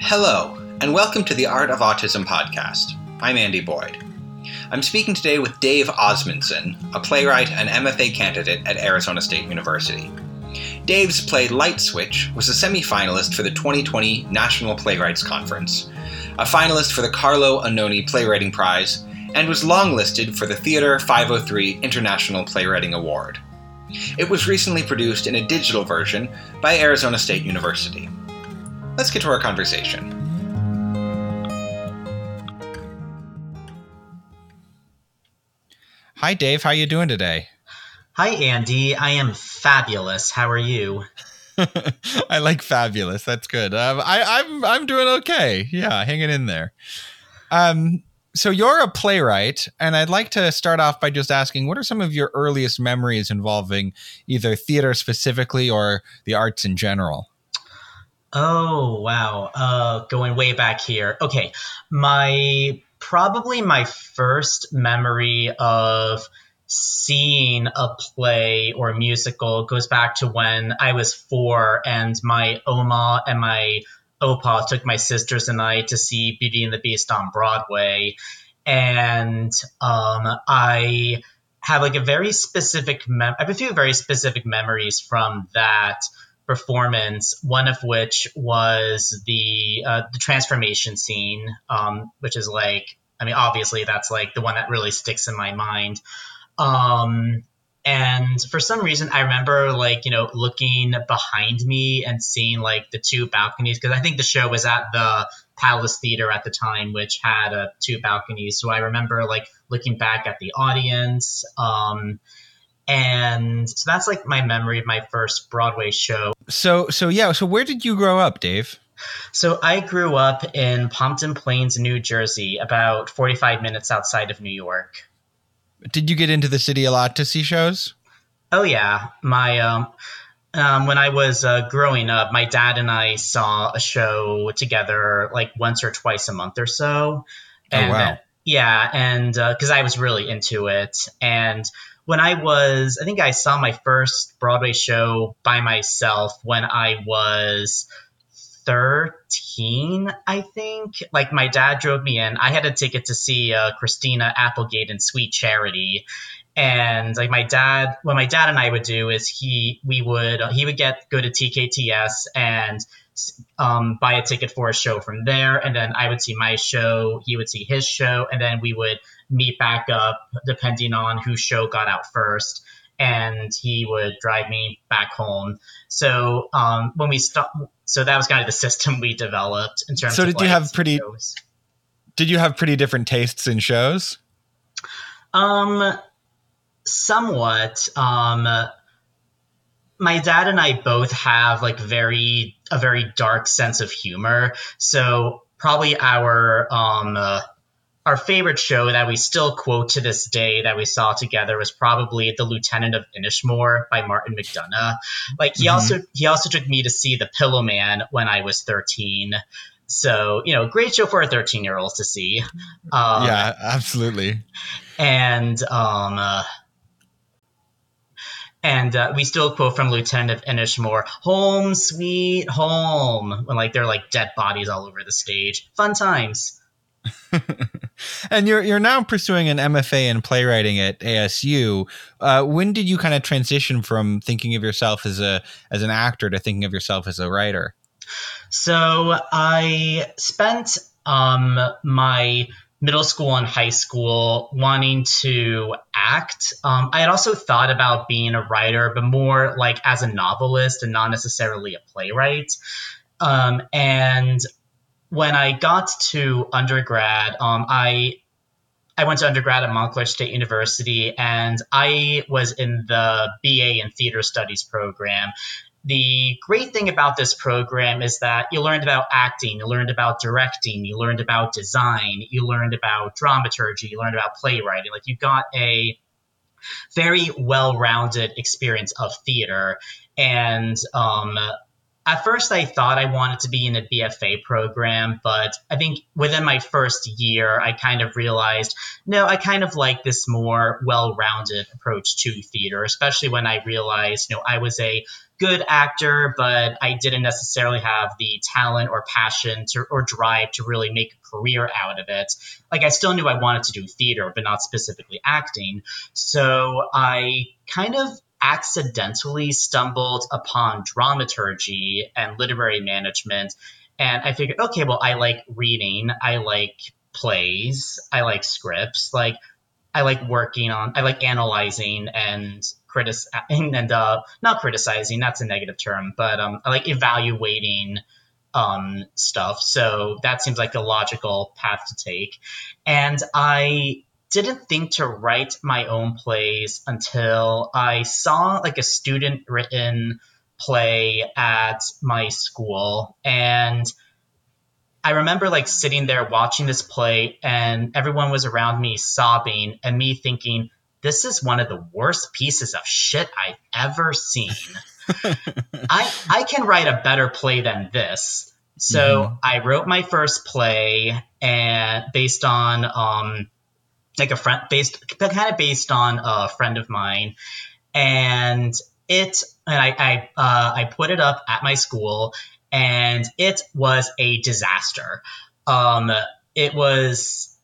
Hello, and welcome to the Art of Autism podcast. I'm Andy Boyd. I'm speaking today with Dave Osmundsen, a playwright and MFA candidate at Arizona State University. Dave's play Light Switch was a semi-finalist for the 2020 National Playwrights Conference, a finalist for the Carlo Annoni Playwriting Prize, and was longlisted for the Theatre 503 International Playwriting Award. It was recently produced in a digital version by Arizona State University. Let's get to our conversation. Hi Dave, how are you doing today? Hi Andy, I am fabulous. How are you? I like fabulous. That's good. Um, I, I'm I'm doing okay. Yeah, hanging in there. Um, so you're a playwright, and I'd like to start off by just asking, what are some of your earliest memories involving either theater specifically or the arts in general? Oh wow, uh, going way back here. Okay, my probably my first memory of seeing a play or a musical goes back to when I was four and my Oma and my Opa took my sisters and I to see Beauty and the Beast on Broadway. And um, I have like a very specific, mem- I have a few very specific memories from that performance. One of which was the uh, the transformation scene, um, which is like, I mean, obviously that's like the one that really sticks in my mind. Um, and for some reason, I remember like, you know, looking behind me and seeing like the two balconies because I think the show was at the Palace Theater at the time, which had uh, two balconies. So I remember like looking back at the audience. Um, and so that's like my memory of my first Broadway show. So, so yeah. So where did you grow up, Dave? So I grew up in Pompton Plains, New Jersey, about 45 minutes outside of New York. Did you get into the city a lot to see shows? Oh yeah, my um, um, when I was uh, growing up, my dad and I saw a show together like once or twice a month or so. Oh, and, oh wow! Yeah, and because uh, I was really into it, and when I was, I think I saw my first Broadway show by myself when I was 13, I think. Like my dad drove me in. I had a ticket to see uh, Christina Applegate in Sweet Charity. And like my dad, what my dad and I would do is he, we would, he would get, go to TKTS and um, buy a ticket for a show from there. And then I would see my show, he would see his show, and then we would meet back up depending on whose show got out first and he would drive me back home. So um, when we stopped, so that was kind of the system we developed in terms. So did of, you have pretty? Shows. Did you have pretty different tastes in shows? Um, somewhat. Um, my dad and I both have like very a very dark sense of humor, so probably our um. Uh, our favorite show that we still quote to this day that we saw together was probably The Lieutenant of Inishmore by Martin McDonagh. Like he mm-hmm. also he also took me to see The Pillowman when I was 13. So, you know, great show for a 13 year old to see. Um, yeah, absolutely. And um uh, and uh, we still quote from Lieutenant of Inishmore, "Home, sweet home," when like they're like dead bodies all over the stage. Fun times. and you're you're now pursuing an MFA in playwriting at ASU. Uh, when did you kind of transition from thinking of yourself as a as an actor to thinking of yourself as a writer? So I spent um, my middle school and high school wanting to act. Um, I had also thought about being a writer, but more like as a novelist and not necessarily a playwright. Um, and when I got to undergrad, um, I I went to undergrad at Montclair State University, and I was in the BA in Theater Studies program. The great thing about this program is that you learned about acting, you learned about directing, you learned about design, you learned about dramaturgy, you learned about playwriting. Like you got a very well-rounded experience of theater, and um, at first I thought I wanted to be in a BFA program, but I think within my first year, I kind of realized, no, I kind of like this more well-rounded approach to theater, especially when I realized, you know, I was a good actor, but I didn't necessarily have the talent or passion to, or drive to really make a career out of it. Like I still knew I wanted to do theater, but not specifically acting. So I kind of accidentally stumbled upon dramaturgy and literary management. And I figured, okay, well, I like reading, I like plays, I like scripts, like I like working on, I like analyzing and criticizing, and uh, not criticizing, that's a negative term, but um, I like evaluating um, stuff. So that seems like a logical path to take. And I didn't think to write my own plays until I saw like a student written play at my school and I remember like sitting there watching this play and everyone was around me sobbing and me thinking this is one of the worst pieces of shit I've ever seen. I I can write a better play than this. So mm-hmm. I wrote my first play and based on um like a friend based kind of based on a friend of mine. And it and i I, uh, I put it up at my school and it was a disaster. Um it was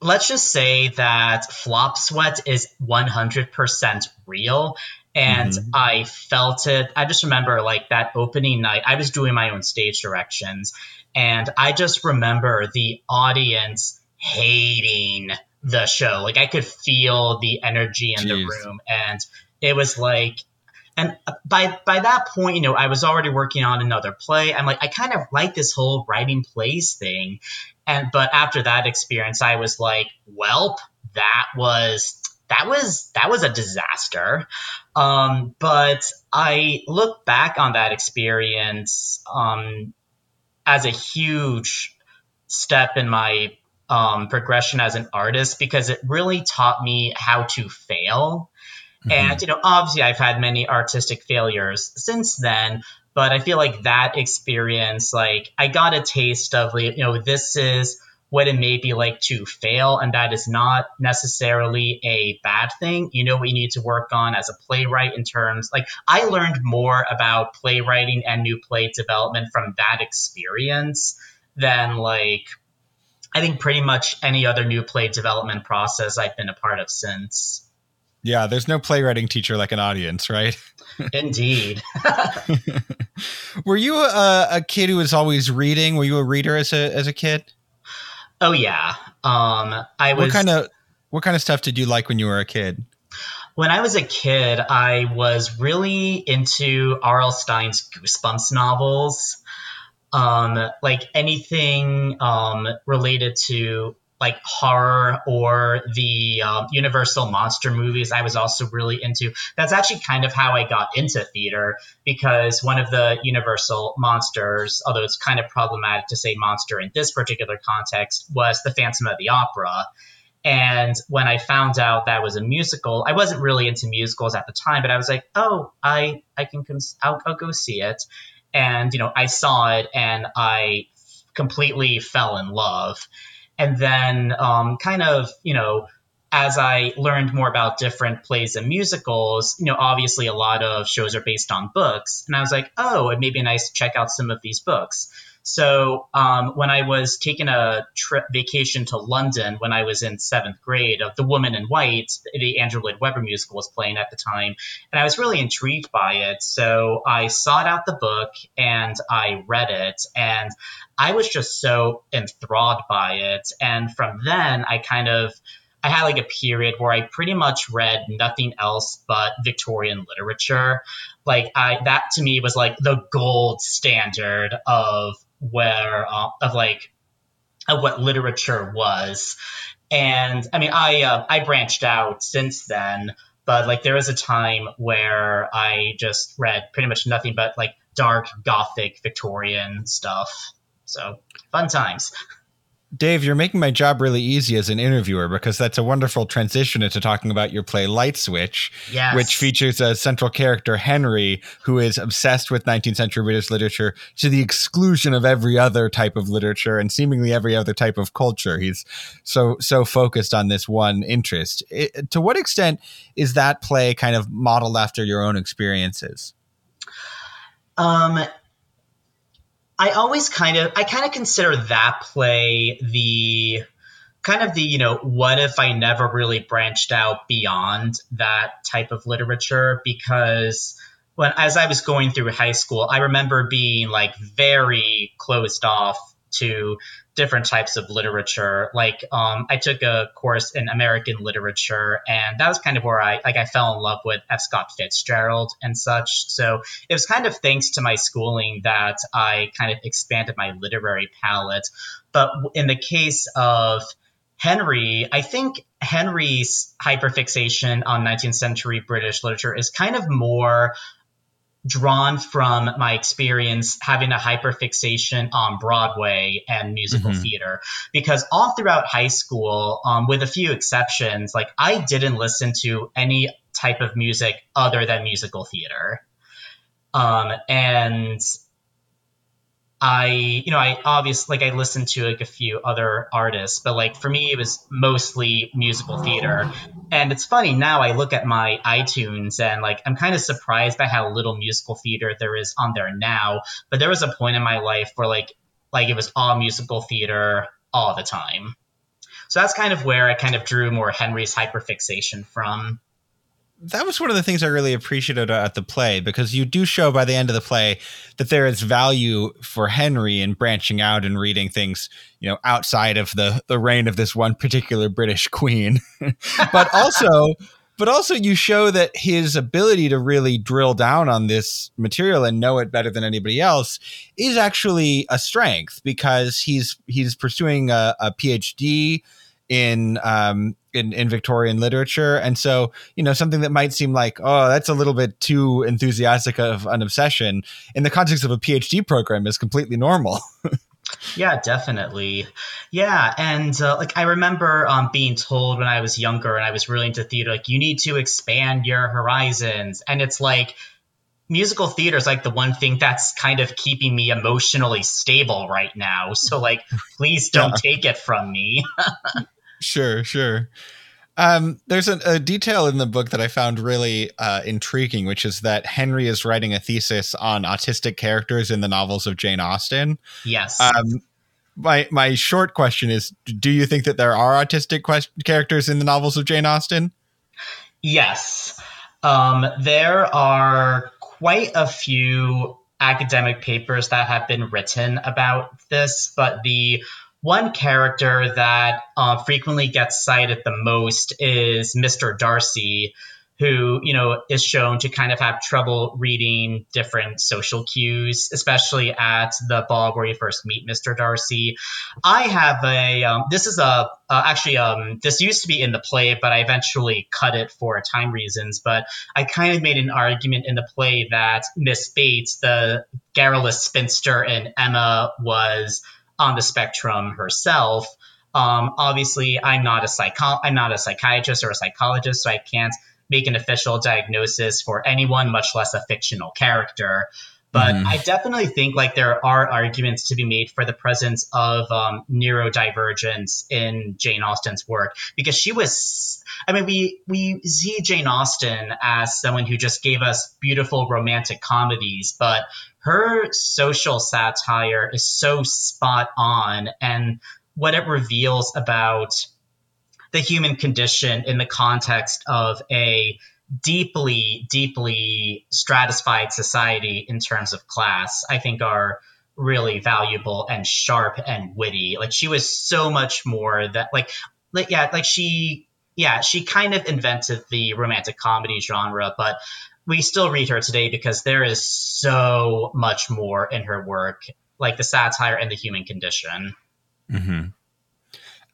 let's just say that flop sweat is 100% real and mm-hmm. i felt it i just remember like that opening night i was doing my own stage directions and I just remember the audience hating the show. Like I could feel the energy in Jeez. the room, and it was like, and by by that point, you know, I was already working on another play. I'm like, I kind of like this whole writing plays thing, and but after that experience, I was like, welp, that was that was that was a disaster. Um, but I look back on that experience um, as a huge step in my um, progression as an artist because it really taught me how to fail. Mm-hmm. And, you know, obviously I've had many artistic failures since then, but I feel like that experience, like, I got a taste of, you know, this is what it may be like to fail, and that is not necessarily a bad thing. You know what you need to work on as a playwright in terms like I learned more about playwriting and new play development from that experience than like I think pretty much any other new play development process I've been a part of since. Yeah, there's no playwriting teacher like an audience, right? Indeed. Were you a, a, kid who was always reading? Were you a reader as a as a kid? Oh yeah. Um, I was. What kind of what kind of stuff did you like when you were a kid? When I was a kid, I was really into R.L. Stine's Goosebumps novels. Um, like anything um, related to like horror or the um, Universal monster movies, I was also really into. That's actually kind of how I got into theater because one of the Universal monsters, although it's kind of problematic to say monster in this particular context, was the Phantom of the Opera. And when I found out that was a musical, I wasn't really into musicals at the time, but I was like, oh, I I can cons- I'll, I'll go see it. And you know, I saw it and I completely fell in love. And then, um, kind of, you know, as I learned more about different plays and musicals, you know, obviously a lot of shows are based on books. And I was like, oh, it may be nice to check out some of these books. So um, when I was taking a trip vacation to London when I was in seventh grade, of The Woman in White, the Andrew Lloyd Webber musical was playing at the time, and I was really intrigued by it. So I sought out the book and I read it, and I was just so enthralled by it. And from then, I kind of I had like a period where I pretty much read nothing else but Victorian literature. Like I that to me was like the gold standard of where uh, of like of what literature was. And I mean, I uh, I branched out since then, but like there was a time where I just read pretty much nothing but like dark gothic Victorian stuff. So fun times. Dave, you're making my job really easy as an interviewer because that's a wonderful transition into talking about your play Light Switch, yes. which features a central character, Henry, who is obsessed with 19th century British literature to the exclusion of every other type of literature and seemingly every other type of culture. He's so so focused on this one interest. It, to what extent is that play kind of modeled after your own experiences? Um, I always kind of I kind of consider that play the kind of the you know what if I never really branched out beyond that type of literature? Because when as I was going through high school I remember being like very closed off to different types of literature. Like um, I took a course in American literature, and that was kind of where I like I fell in love with F. Scott Fitzgerald and such. So it was kind of thanks to my schooling that I kind of expanded my literary palette. But in the case of Henry, I think Henry's hyperfixation on 19th century British literature is kind of more drawn from my experience having a hyperfixation on Broadway and musical mm-hmm. theater. Because all throughout high school, um, with a few exceptions, like I didn't listen to any type of music other than musical theater. Um, and I, you know, I obviously like I listened to like a few other artists, but like for me, it was mostly musical theater. And it's funny now I look at my iTunes and like I'm kind of surprised by how little musical theater there is on there now. But there was a point in my life where like like it was all musical theater all the time. So that's kind of where I kind of drew more Henry's hyperfixation from that was one of the things I really appreciated at the play because you do show by the end of the play that there is value for Henry in branching out and reading things, you know, outside of the the reign of this one particular British queen. but also but also you show that his ability to really drill down on this material and know it better than anybody else is actually a strength because he's he's pursuing a, a PhD in um, in, in Victorian literature. And so, you know, something that might seem like, oh, that's a little bit too enthusiastic of an obsession in the context of a PhD program is completely normal. yeah, definitely. Yeah. And uh, like, I remember um, being told when I was younger and I was really into theater, like, you need to expand your horizons. And it's like, musical theater is like the one thing that's kind of keeping me emotionally stable right now. So like, please don't yeah. take it from me. sure, sure. Um, there's a, a, detail in the book that I found really uh, intriguing, which is that Henry is writing a thesis on autistic characters in the novels of Jane Austen. Yes. Um, my my short question is: Do you think that there are autistic quest- characters in the novels of Jane Austen? Yes. Um, there are quite a few academic papers that have been written about this, but the one character that uh, frequently gets cited the most is Mr. Darcy, who you know is shown to kind of have trouble reading different social cues, especially at the ball where you first meet Mr. Darcy. I have a um, this is a uh, actually um, this used to be in the play, but I eventually cut it for time reasons. But I kind of made an argument in the play that Miss Bates, the garrulous spinster in Emma, was on the spectrum herself. Um, obviously, I'm not a psycho- I'm not a psychiatrist or a psychologist, so I can't make an official diagnosis for anyone, much less a fictional character. But mm-hmm. I definitely think like there are arguments to be made for the presence of um, neurodivergence in Jane Austen's work because she was. I mean, we we see Jane Austen as someone who just gave us beautiful romantic comedies, but her social satire is so spot on and what it reveals about the human condition in the context of a deeply, deeply stratified society in terms of class, I think are really valuable and sharp and witty. Like she was so much more that like like yeah, like she yeah, she kind of invented the romantic comedy genre, but we still read her today because there is so much more in her work, like the satire and the human condition. Mm-hmm.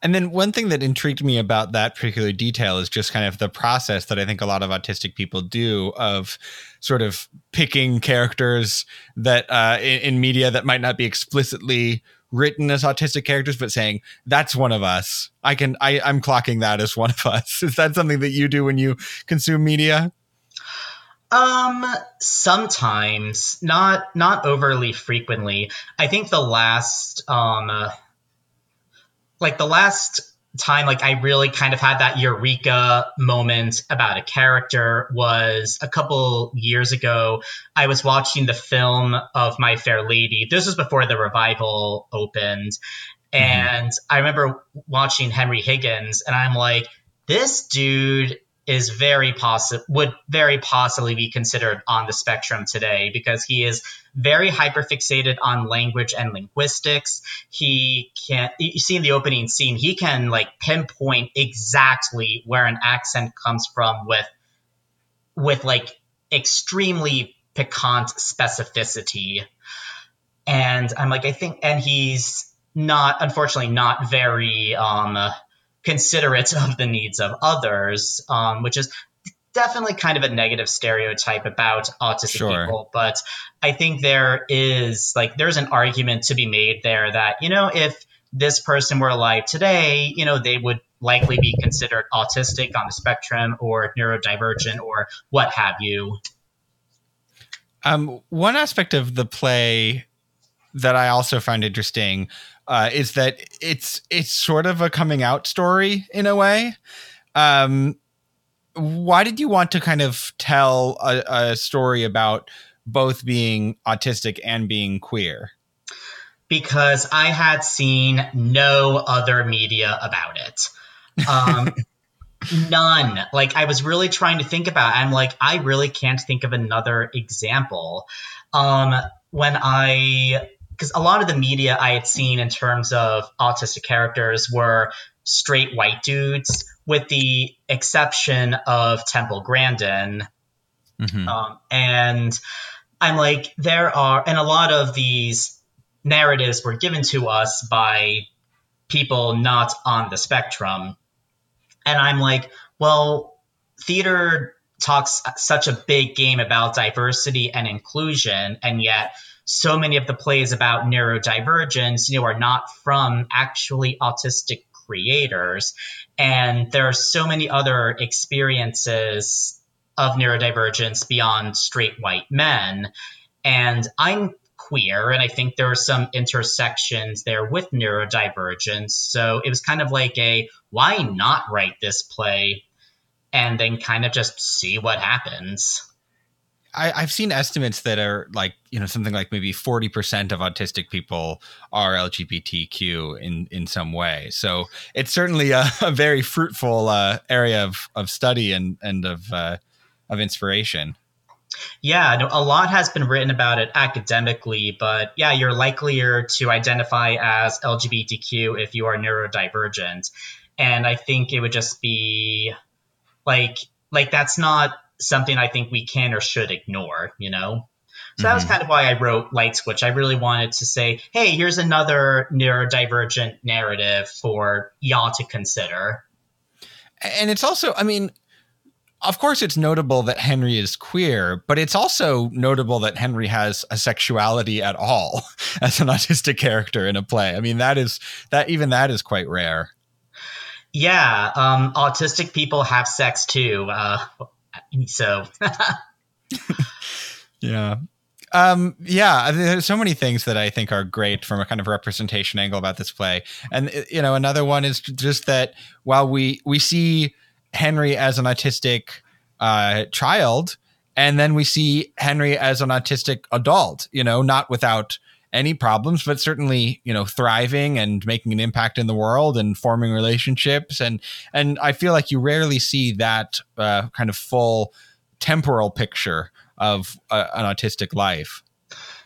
And then one thing that intrigued me about that particular detail is just kind of the process that I think a lot of autistic people do of sort of picking characters that uh, in, in, media that might not be explicitly written as autistic characters, but saying that's one of us. I can I, I'm clocking that as one of us. Is that something that you do when you consume media? Um, sometimes, not not overly frequently. I think the last um, like the last time like I really kind of had that eureka moment about a character was a couple years ago. I was watching the film of My Fair Lady. This was before the revival opened. And mm-hmm. I remember watching Henry Higgins and I'm like, this dude is very possible would very possibly be considered on the spectrum today because he is very hyperfixated on language and linguistics. He can you see in the opening scene he can like pinpoint exactly where an accent comes from with with like extremely piquant specificity. And I'm like I think and he's not unfortunately not very um considerate of the needs of others, um, which is definitely kind of a negative stereotype about autistic sure. people. But I think there is like there's an argument to be made there that you know if this person were alive today, you know they would likely be considered autistic on the spectrum or neurodivergent or what have you. Um, one aspect of the play that I also find interesting uh, is that it's it's sort of a coming out story in a way. Um, why did you want to kind of tell a, a story about both being autistic and being queer? Because I had seen no other media about it. Um, none. Like I was really trying to think about. It. I'm like, I really can't think of another example. Um, when I because a lot of the media I had seen in terms of autistic characters were straight white dudes, with the exception of Temple Grandin. Mm-hmm. Um, and I'm like, there are, and a lot of these narratives were given to us by people not on the spectrum. And I'm like, well, theater talks such a big game about diversity and inclusion, and yet so many of the plays about neurodivergence, you know, are not from actually autistic creators. And there are so many other experiences of neurodivergence beyond straight white men. And I'm queer, and I think there are some intersections there with neurodivergence. So it was kind of like a why not write this play and then kind of just see what happens. I, have seen estimates that are like you know something like maybe forty percent of autistic people are LGBTQ in in some way. So it's certainly a, a very fruitful uh, area of of study and and of uh, of inspiration. Yeah, no, a lot has been written about it academically, but yeah, you're likelier to identify as LGBTQ if you are neurodivergent, and I think it would just be like like that's not something I think we can or should ignore, you know? So that was mm-hmm. kind of why I wrote Light Switch. I really wanted to say, hey, here's another neurodivergent narrative for y'all to consider. And it's also, I mean, of course, it's notable that Henry is queer, but it's also notable that Henry has a sexuality at all as an autistic character in a play. I mean, that is that even that is quite rare. Yeah, um, autistic people have sex too. Uh, so, yeah. Um, yeah, there's so many things that I think are great from a kind of representation angle about this play. And you know, another one is just that while we we see Henry as an autistic uh, child, and then we see Henry as an autistic adult, you know, not without any problems, but certainly, you know, thriving and making an impact in the world and forming relationships. And and I feel like you rarely see that uh, kind of full temporal picture of uh, an autistic life.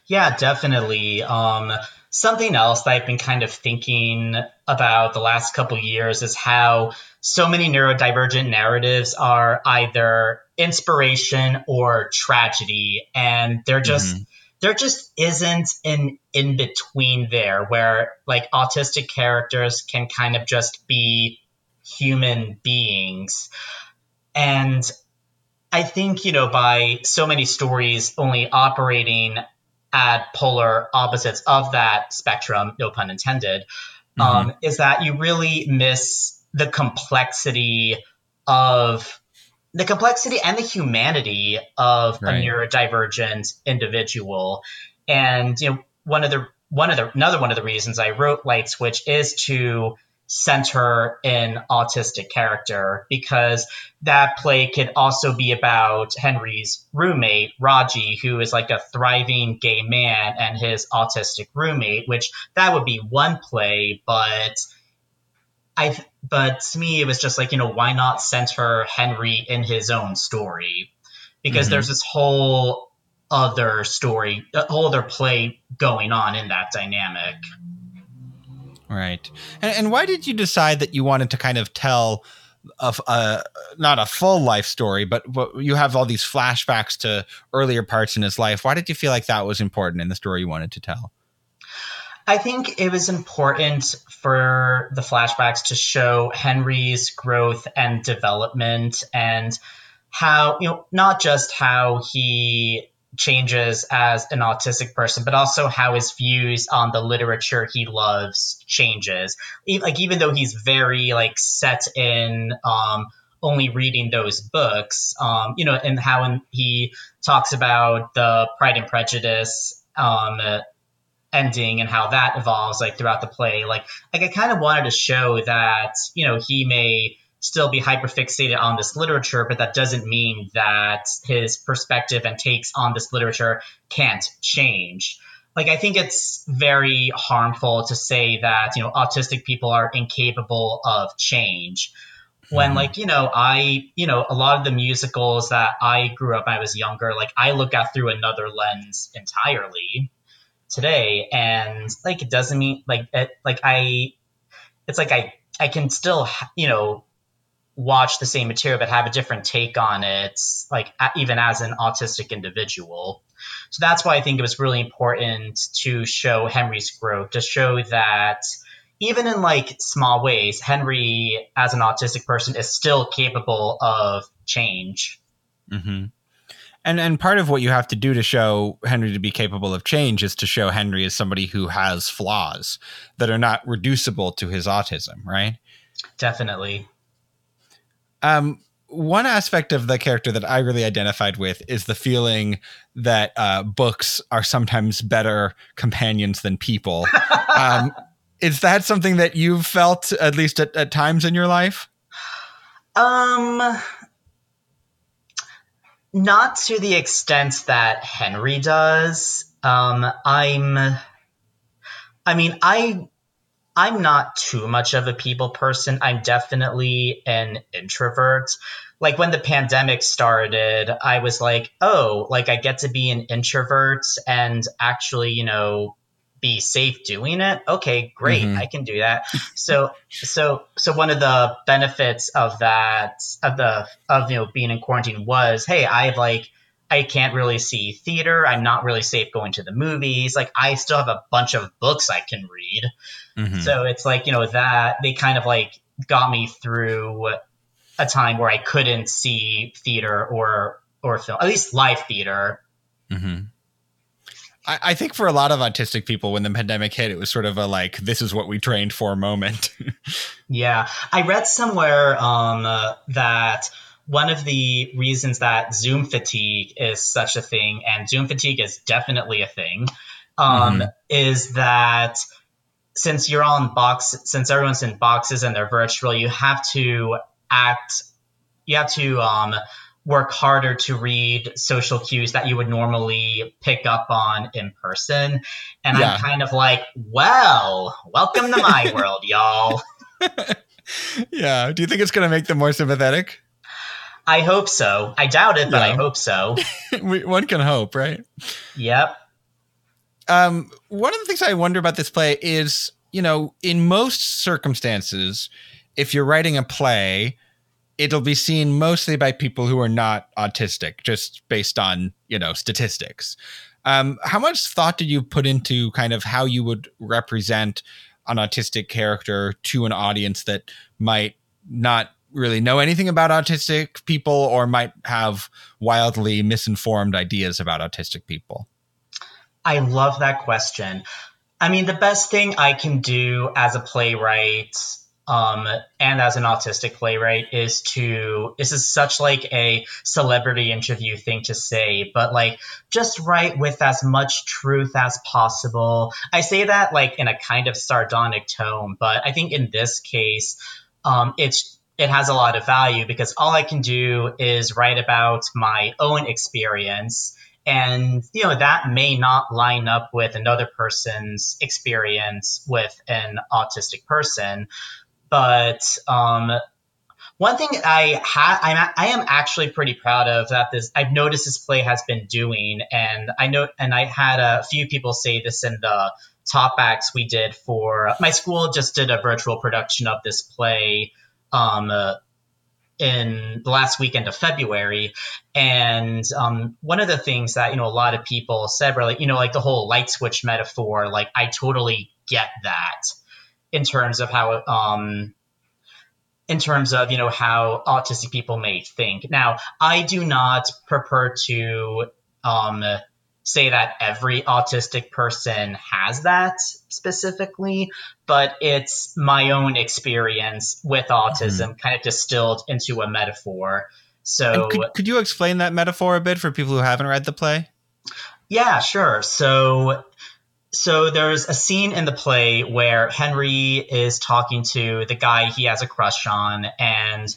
Yeah, definitely. Um, something else that I've been kind of thinking about the last couple years is how so many neurodivergent narratives are either inspiration or tragedy, and they're just. Mm-hmm there just isn't an in between there where like autistic characters can kind of just be human beings. And I think, you know, by so many stories only operating at polar opposites of that spectrum, no pun intended, mm-hmm. um, is that you really miss the complexity of the complexity and the humanity of right. a neurodivergent individual. And you know, one of the one of the another one of the reasons I wrote Light Switch is to center an autistic character because that play could also be about Henry's roommate, Raji, who is like a thriving gay man and his autistic roommate, which that would be one play, but I but to me it was just like, you know, why not center Henry in his own story? Because mm-hmm. there's this whole other story, a whole other play going on in that dynamic. Right. And, and why did you decide that you wanted to kind of tell of a not a full life story, but, but you have all these flashbacks to earlier parts in his life. Why did you feel like that was important in the story you wanted to tell? I think it was important for the flashbacks to show Henry's growth and development and how, you know, not just how he changes as an autistic person, but also how his views on the literature he loves changes. Like even though he's very like set in um, only reading those books, um, you know, and how he talks about the Pride and Prejudice um, ending and how that evolves like throughout the play. Like like I kind of wanted to show that you know he may still be hyperfixated on this literature, but that doesn't mean that his perspective and takes on this literature can't change. Like, I think it's very harmful to say that, you know, autistic people are incapable of change. When, mm-hmm. like, you know, I, you know, a lot of the musicals that I grew up when I was younger, like, I look at through another lens entirely today. And, like, it doesn't mean, like, it, like, I, it's like I, I can still, you know, watch the same material but have a different take on it like even as an autistic individual so that's why i think it was really important to show henry's growth to show that even in like small ways henry as an autistic person is still capable of change mm-hmm. And and part of what you have to do to show henry to be capable of change is to show henry as somebody who has flaws that are not reducible to his autism right definitely um, one aspect of the character that I really identified with is the feeling that uh, books are sometimes better companions than people. um, is that something that you've felt at least at, at times in your life? Um, not to the extent that Henry does. Um, I'm. I mean, I I'm not too much of a people person. I'm definitely an introvert. Like when the pandemic started, I was like, oh, like I get to be an introvert and actually, you know, be safe doing it. Okay, great. Mm-hmm. I can do that. So so so one of the benefits of that of the of you know being in quarantine was, hey, I've like I can't really see theater. I'm not really safe going to the movies. Like I still have a bunch of books I can read. Mm-hmm. So it's like, you know, that they kind of like got me through a time where I couldn't see theater or or film, at least live theater. Mm-hmm. I, I think for a lot of autistic people, when the pandemic hit, it was sort of a like, this is what we trained for moment. yeah. I read somewhere um, uh, that one of the reasons that Zoom fatigue is such a thing, and Zoom fatigue is definitely a thing, um, mm-hmm. is that since you're all in box, since everyone's in boxes and they're virtual, you have to act, you have to um, work harder to read social cues that you would normally pick up on in person. And yeah. I'm kind of like, well, welcome to my world, y'all. yeah. Do you think it's going to make them more sympathetic? I hope so. I doubt it, but yeah. I hope so. One can hope, right? Yep. Um, one of the things I wonder about this play is, you know, in most circumstances, if you're writing a play, it'll be seen mostly by people who are not autistic, just based on, you know, statistics. Um, how much thought did you put into kind of how you would represent an autistic character to an audience that might not really know anything about autistic people or might have wildly misinformed ideas about autistic people? I love that question. I mean, the best thing I can do as a playwright um, and as an autistic playwright is to this is such like a celebrity interview thing to say but like just write with as much truth as possible. I say that like in a kind of sardonic tone but i think in this case um, it's it has a lot of value because all i can do is write about my own experience and you know that may not line up with another person's experience with an autistic person but um, one thing I had, I'm, I am actually pretty proud of that. This I've noticed this play has been doing, and I know, and I had a few people say this in the talkbacks we did for my school. Just did a virtual production of this play um, uh, in the last weekend of February, and um, one of the things that you know a lot of people said were like, you know, like the whole light switch metaphor. Like I totally get that in terms of how um, in terms of you know how autistic people may think. Now, I do not prefer to um, say that every autistic person has that specifically, but it's my own experience with autism, mm-hmm. kind of distilled into a metaphor. So, could, could you explain that metaphor a bit for people who haven't read the play? Yeah, sure. So so there's a scene in the play where Henry is talking to the guy he has a crush on and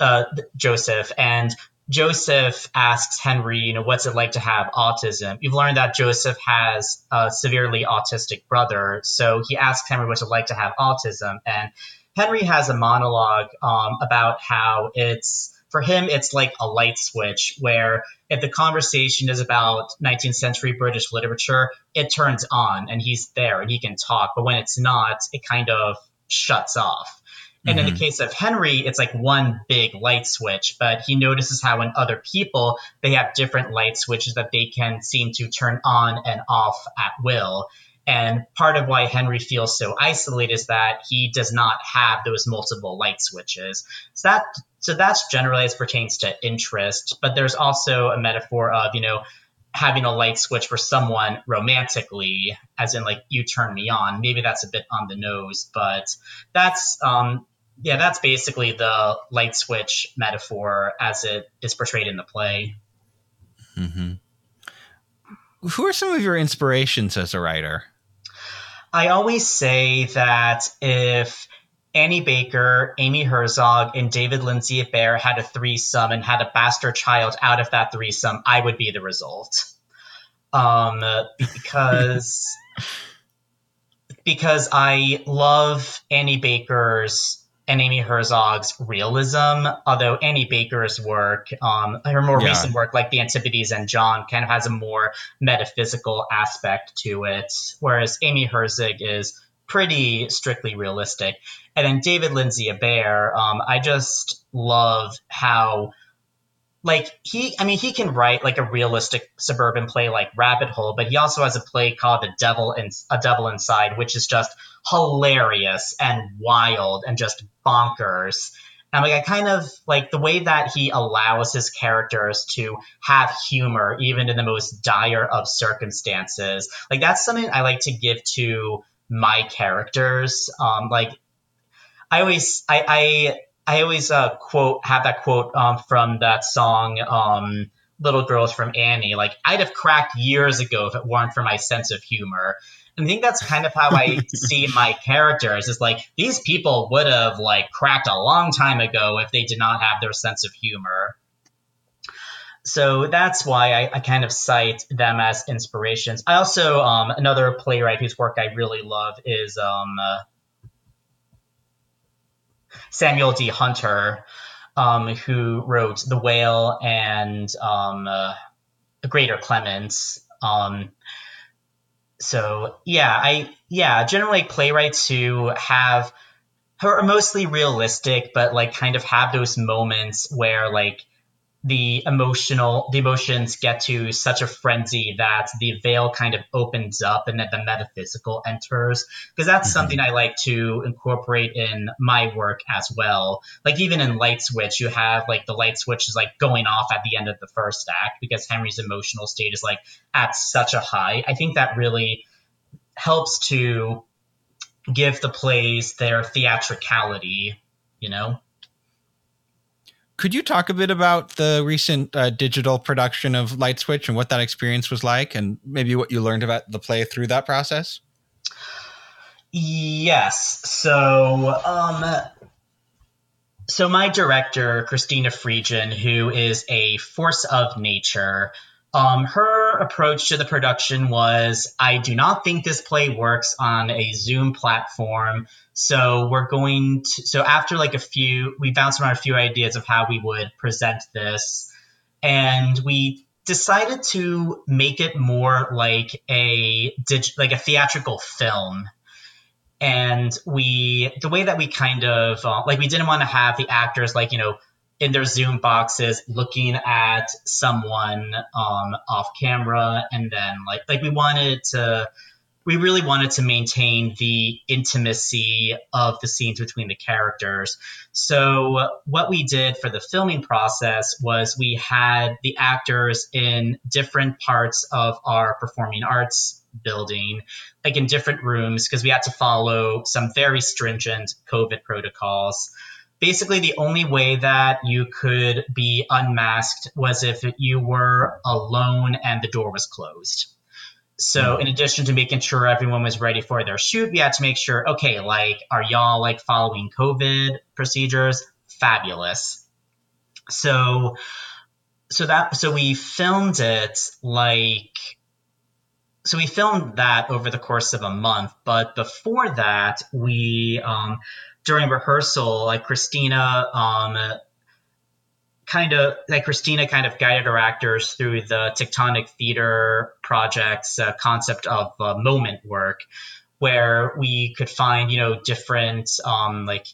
uh, Joseph and Joseph asks Henry, you know, what's it like to have autism? You've learned that Joseph has a severely autistic brother, so he asks Henry what's it like to have autism, and Henry has a monologue um, about how it's for him, it's like a light switch where if the conversation is about 19th century British literature, it turns on and he's there and he can talk. But when it's not, it kind of shuts off. And mm-hmm. in the mm-hmm. case of Henry, it's like one big light switch, but he notices how in other people, they have different light switches that they can seem to turn on and off at will. And part of why Henry feels so isolated is that he does not have those multiple light switches. So that so that's generally as pertains to interest, but there's also a metaphor of, you know, having a light switch for someone romantically, as in like you turn me on. Maybe that's a bit on the nose, but that's um yeah, that's basically the light switch metaphor as it is portrayed in the play. Mm-hmm. Who are some of your inspirations as a writer? I always say that if Annie Baker, Amy Herzog, and David Lindsay-Abaire had a threesome and had a bastard child out of that threesome, I would be the result. Um, because because I love Annie Baker's and Amy Herzog's realism. Although Annie Baker's work, um, her more yeah. recent work, like The Antipodes and John, kind of has a more metaphysical aspect to it, whereas Amy Herzog is pretty strictly realistic. And then David Lindsay-Abaire, um, I just love how like he i mean he can write like a realistic suburban play like rabbit hole but he also has a play called a devil in a devil inside which is just hilarious and wild and just bonkers. And like i kind of like the way that he allows his characters to have humor even in the most dire of circumstances like that's something i like to give to my characters. Um like i always i i I always uh, quote have that quote um, from that song um, "Little Girls from Annie." Like I'd have cracked years ago if it weren't for my sense of humor. And I think that's kind of how I see my characters. Is like these people would have like cracked a long time ago if they did not have their sense of humor. So that's why I, I kind of cite them as inspirations. I also um, another playwright whose work I really love is um, uh, Samuel D. Hunter, um, who wrote The Whale and um, uh, Greater Clements. Um, so yeah, I yeah generally playwrights who have who are mostly realistic, but like kind of have those moments where like the emotional the emotions get to such a frenzy that the veil kind of opens up and that the metaphysical enters. Because that's mm-hmm. something i like to incorporate in my work as well. Like even in light switch you have like the light switch is like going off at the end of the first act because henry's emotional state is like at such a high. I think that really helps to give the plays their theatricality you know could you talk a bit about the recent uh, digital production of Light Switch and what that experience was like, and maybe what you learned about the play through that process? Yes. So, um, so my director, Christina Friedgen, who is a force of nature, um, her approach to the production was I do not think this play works on a Zoom platform. So we're going to, so after like a few, we bounced around a few ideas of how we would present this. And we decided to make it more like a like a theatrical film and we the way that we kind of uh, like we didn't want to have the actors like you know in their Zoom boxes looking at someone um, off camera, and then like like we wanted to we really wanted to maintain the intimacy of the scenes between the characters. So, what we did for the filming process was we had the actors in different parts of our performing arts building, like in different rooms, because we had to follow some very stringent COVID protocols basically the only way that you could be unmasked was if you were alone and the door was closed. So in addition to making sure everyone was ready for their shoot, we had to make sure, okay, like, are y'all like following COVID procedures? Fabulous. So, so that, so we filmed it like, so we filmed that over the course of a month, but before that, we, um, during rehearsal, like Christina, um, kind of like Christina kind of guided our actors through the Tectonic Theater project's uh, concept of uh, moment work, where we could find you know different um, like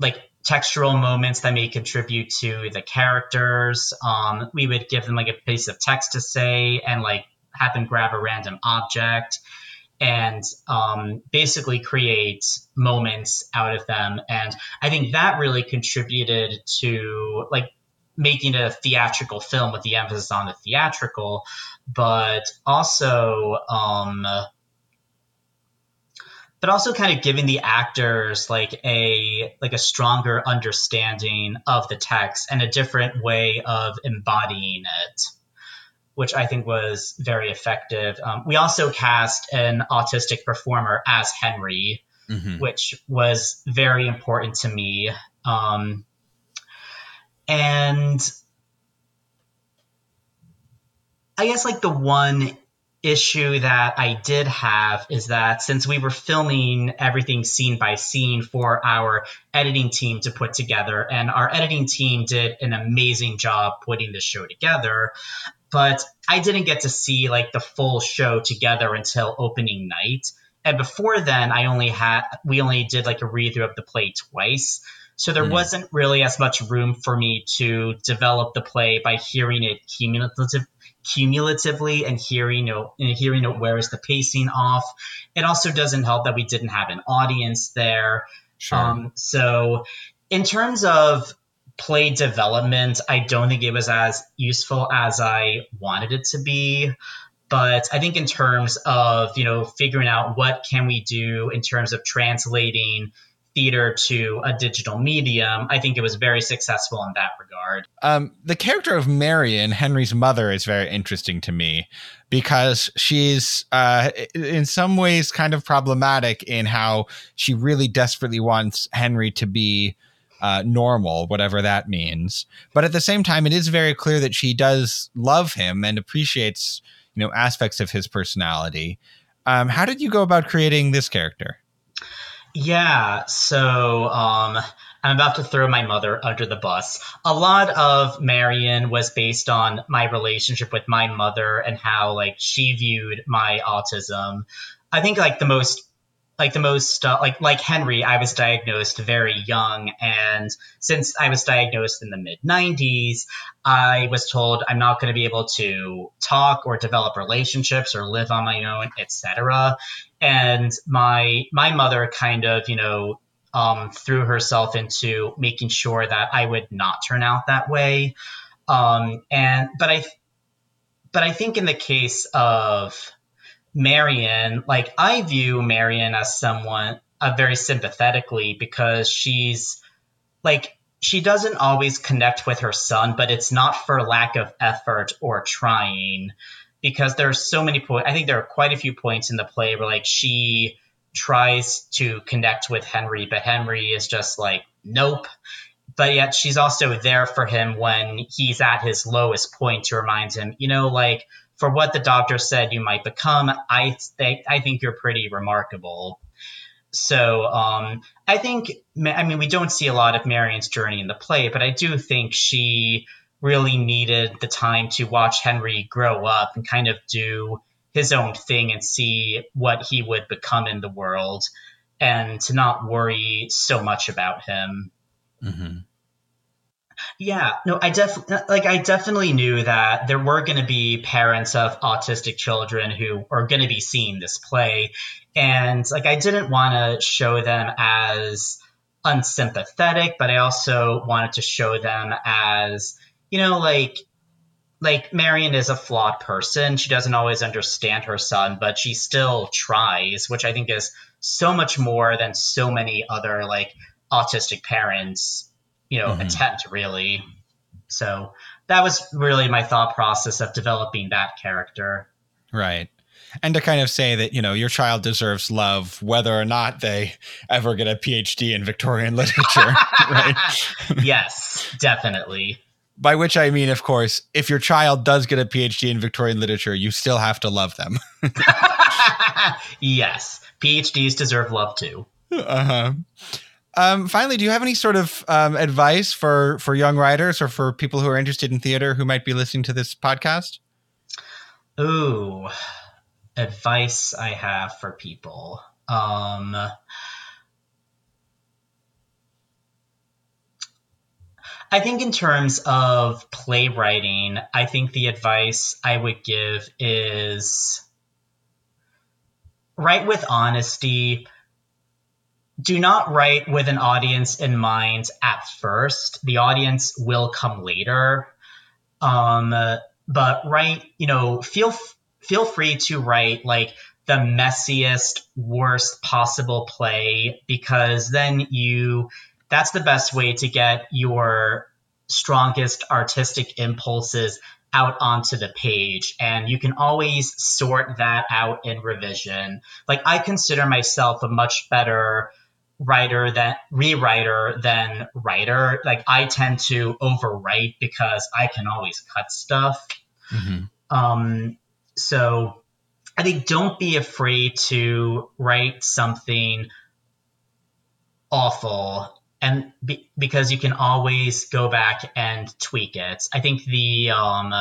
like textural moments that may contribute to the characters. Um, we would give them like a piece of text to say and like have them grab a random object and um, basically create moments out of them. And I think that really contributed to like making a theatrical film with the emphasis on the theatrical, but also um, but also kind of giving the actors like a like a stronger understanding of the text and a different way of embodying it which I think was very effective. Um, we also cast an autistic performer as Henry, mm-hmm. which was very important to me. Um, and I guess like the one issue that I did have is that since we were filming everything scene by scene for our editing team to put together, and our editing team did an amazing job putting the show together, but I didn't get to see like the full show together until opening night. And before then, I only had we only did like a read through of the play twice. So there mm. wasn't really as much room for me to develop the play by hearing it cumulative, cumulatively and hearing you know, and hearing where is the pacing off. It also doesn't help that we didn't have an audience there. Sure. Um, so in terms of play development, I don't think it was as useful as I wanted it to be. But I think in terms of, you know, figuring out what can we do in terms of translating theater to a digital medium, I think it was very successful in that regard. Um, the character of Marion, Henry's mother, is very interesting to me because she's uh, in some ways kind of problematic in how she really desperately wants Henry to be uh, normal, whatever that means. But at the same time, it is very clear that she does love him and appreciates, you know, aspects of his personality. Um, how did you go about creating this character? Yeah, so um, I'm about to throw my mother under the bus. A lot of Marion was based on my relationship with my mother and how like she viewed my autism. I think like the most like the most uh, like like Henry, I was diagnosed very young, and since I was diagnosed in the mid '90s, I was told I'm not going to be able to talk or develop relationships or live on my own, etc. And my my mother kind of you know um, threw herself into making sure that I would not turn out that way. Um, and but I but I think in the case of Marion, like I view Marion as someone uh, very sympathetically because she's like she doesn't always connect with her son, but it's not for lack of effort or trying because there's so many points. I think there are quite a few points in the play where like she tries to connect with Henry, but Henry is just like nope. But yet she's also there for him when he's at his lowest point to remind him, you know, like for what the doctor said you might become, I think I think you're pretty remarkable. So um, I think I mean we don't see a lot of Marion's journey in the play, but I do think she really needed the time to watch Henry grow up and kind of do his own thing and see what he would become in the world, and to not worry so much about him. Mm-hmm. Yeah, no, I definitely like I definitely knew that there were going to be parents of autistic children who are going to be seeing this play and like I didn't want to show them as unsympathetic, but I also wanted to show them as, you know, like like Marion is a flawed person. She doesn't always understand her son, but she still tries, which I think is so much more than so many other like autistic parents you know, mm-hmm. attempt really. So that was really my thought process of developing that character. Right. And to kind of say that, you know, your child deserves love whether or not they ever get a PhD in Victorian literature, right? yes, definitely. By which I mean, of course, if your child does get a PhD in Victorian literature, you still have to love them. yes, PhDs deserve love too. Uh huh. Um, finally, do you have any sort of um, advice for for young writers or for people who are interested in theater who might be listening to this podcast? Ooh, advice I have for people. Um, I think in terms of playwriting, I think the advice I would give is write with honesty do not write with an audience in mind at first. The audience will come later. Um, but write, you know, feel feel free to write like the messiest, worst possible play because then you that's the best way to get your strongest artistic impulses out onto the page and you can always sort that out in revision. Like I consider myself a much better writer than rewriter than writer. Like I tend to overwrite because I can always cut stuff. Mm-hmm. Um, so I think don't be afraid to write something awful and be, because you can always go back and tweak it. I think the um,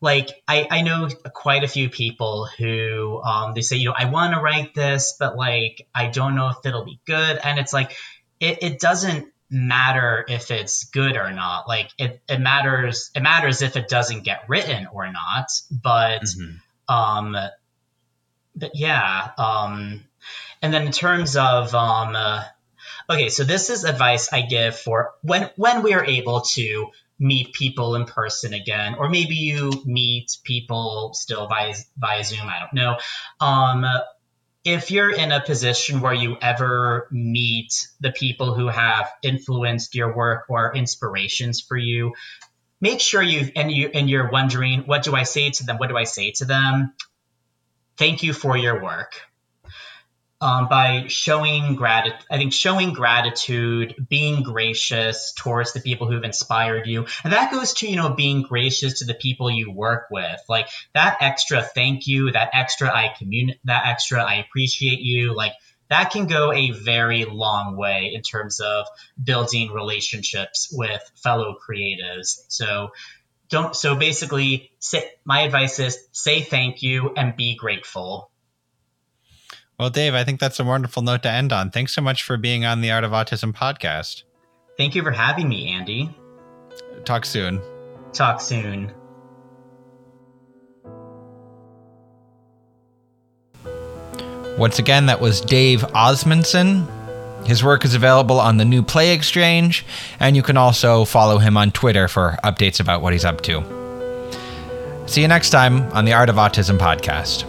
like I, I know quite a few people who um, they say you know i want to write this but like i don't know if it'll be good and it's like it, it doesn't matter if it's good or not like it, it matters it matters if it doesn't get written or not but mm-hmm. um but yeah um and then in terms of um uh, okay so this is advice i give for when when we are able to meet people in person again, or maybe you meet people still via via Zoom. I don't know. Um, if you're in a position where you ever meet the people who have influenced your work or inspirations for you, make sure you and you and you're wondering, what do I say to them? What do I say to them? Thank you for your work um, by showing gratitude. I think showing gratitude, being gracious towards the people who've inspired you, and that goes to you know being gracious to the people you work with. Like that extra thank you, that extra I commun, that extra I appreciate you. Like that can go a very long way in terms of building relationships with fellow creatives. So don't. So basically, say, my advice is say thank you and be grateful. Well, Dave, I think that's a wonderful note to end on. Thanks so much for being on the Art of Autism podcast. Thank you for having me, Andy. Talk soon. Talk soon. Once again, that was Dave Osmundsen. His work is available on the New Play Exchange, and you can also follow him on Twitter for updates about what he's up to. See you next time on the Art of Autism podcast.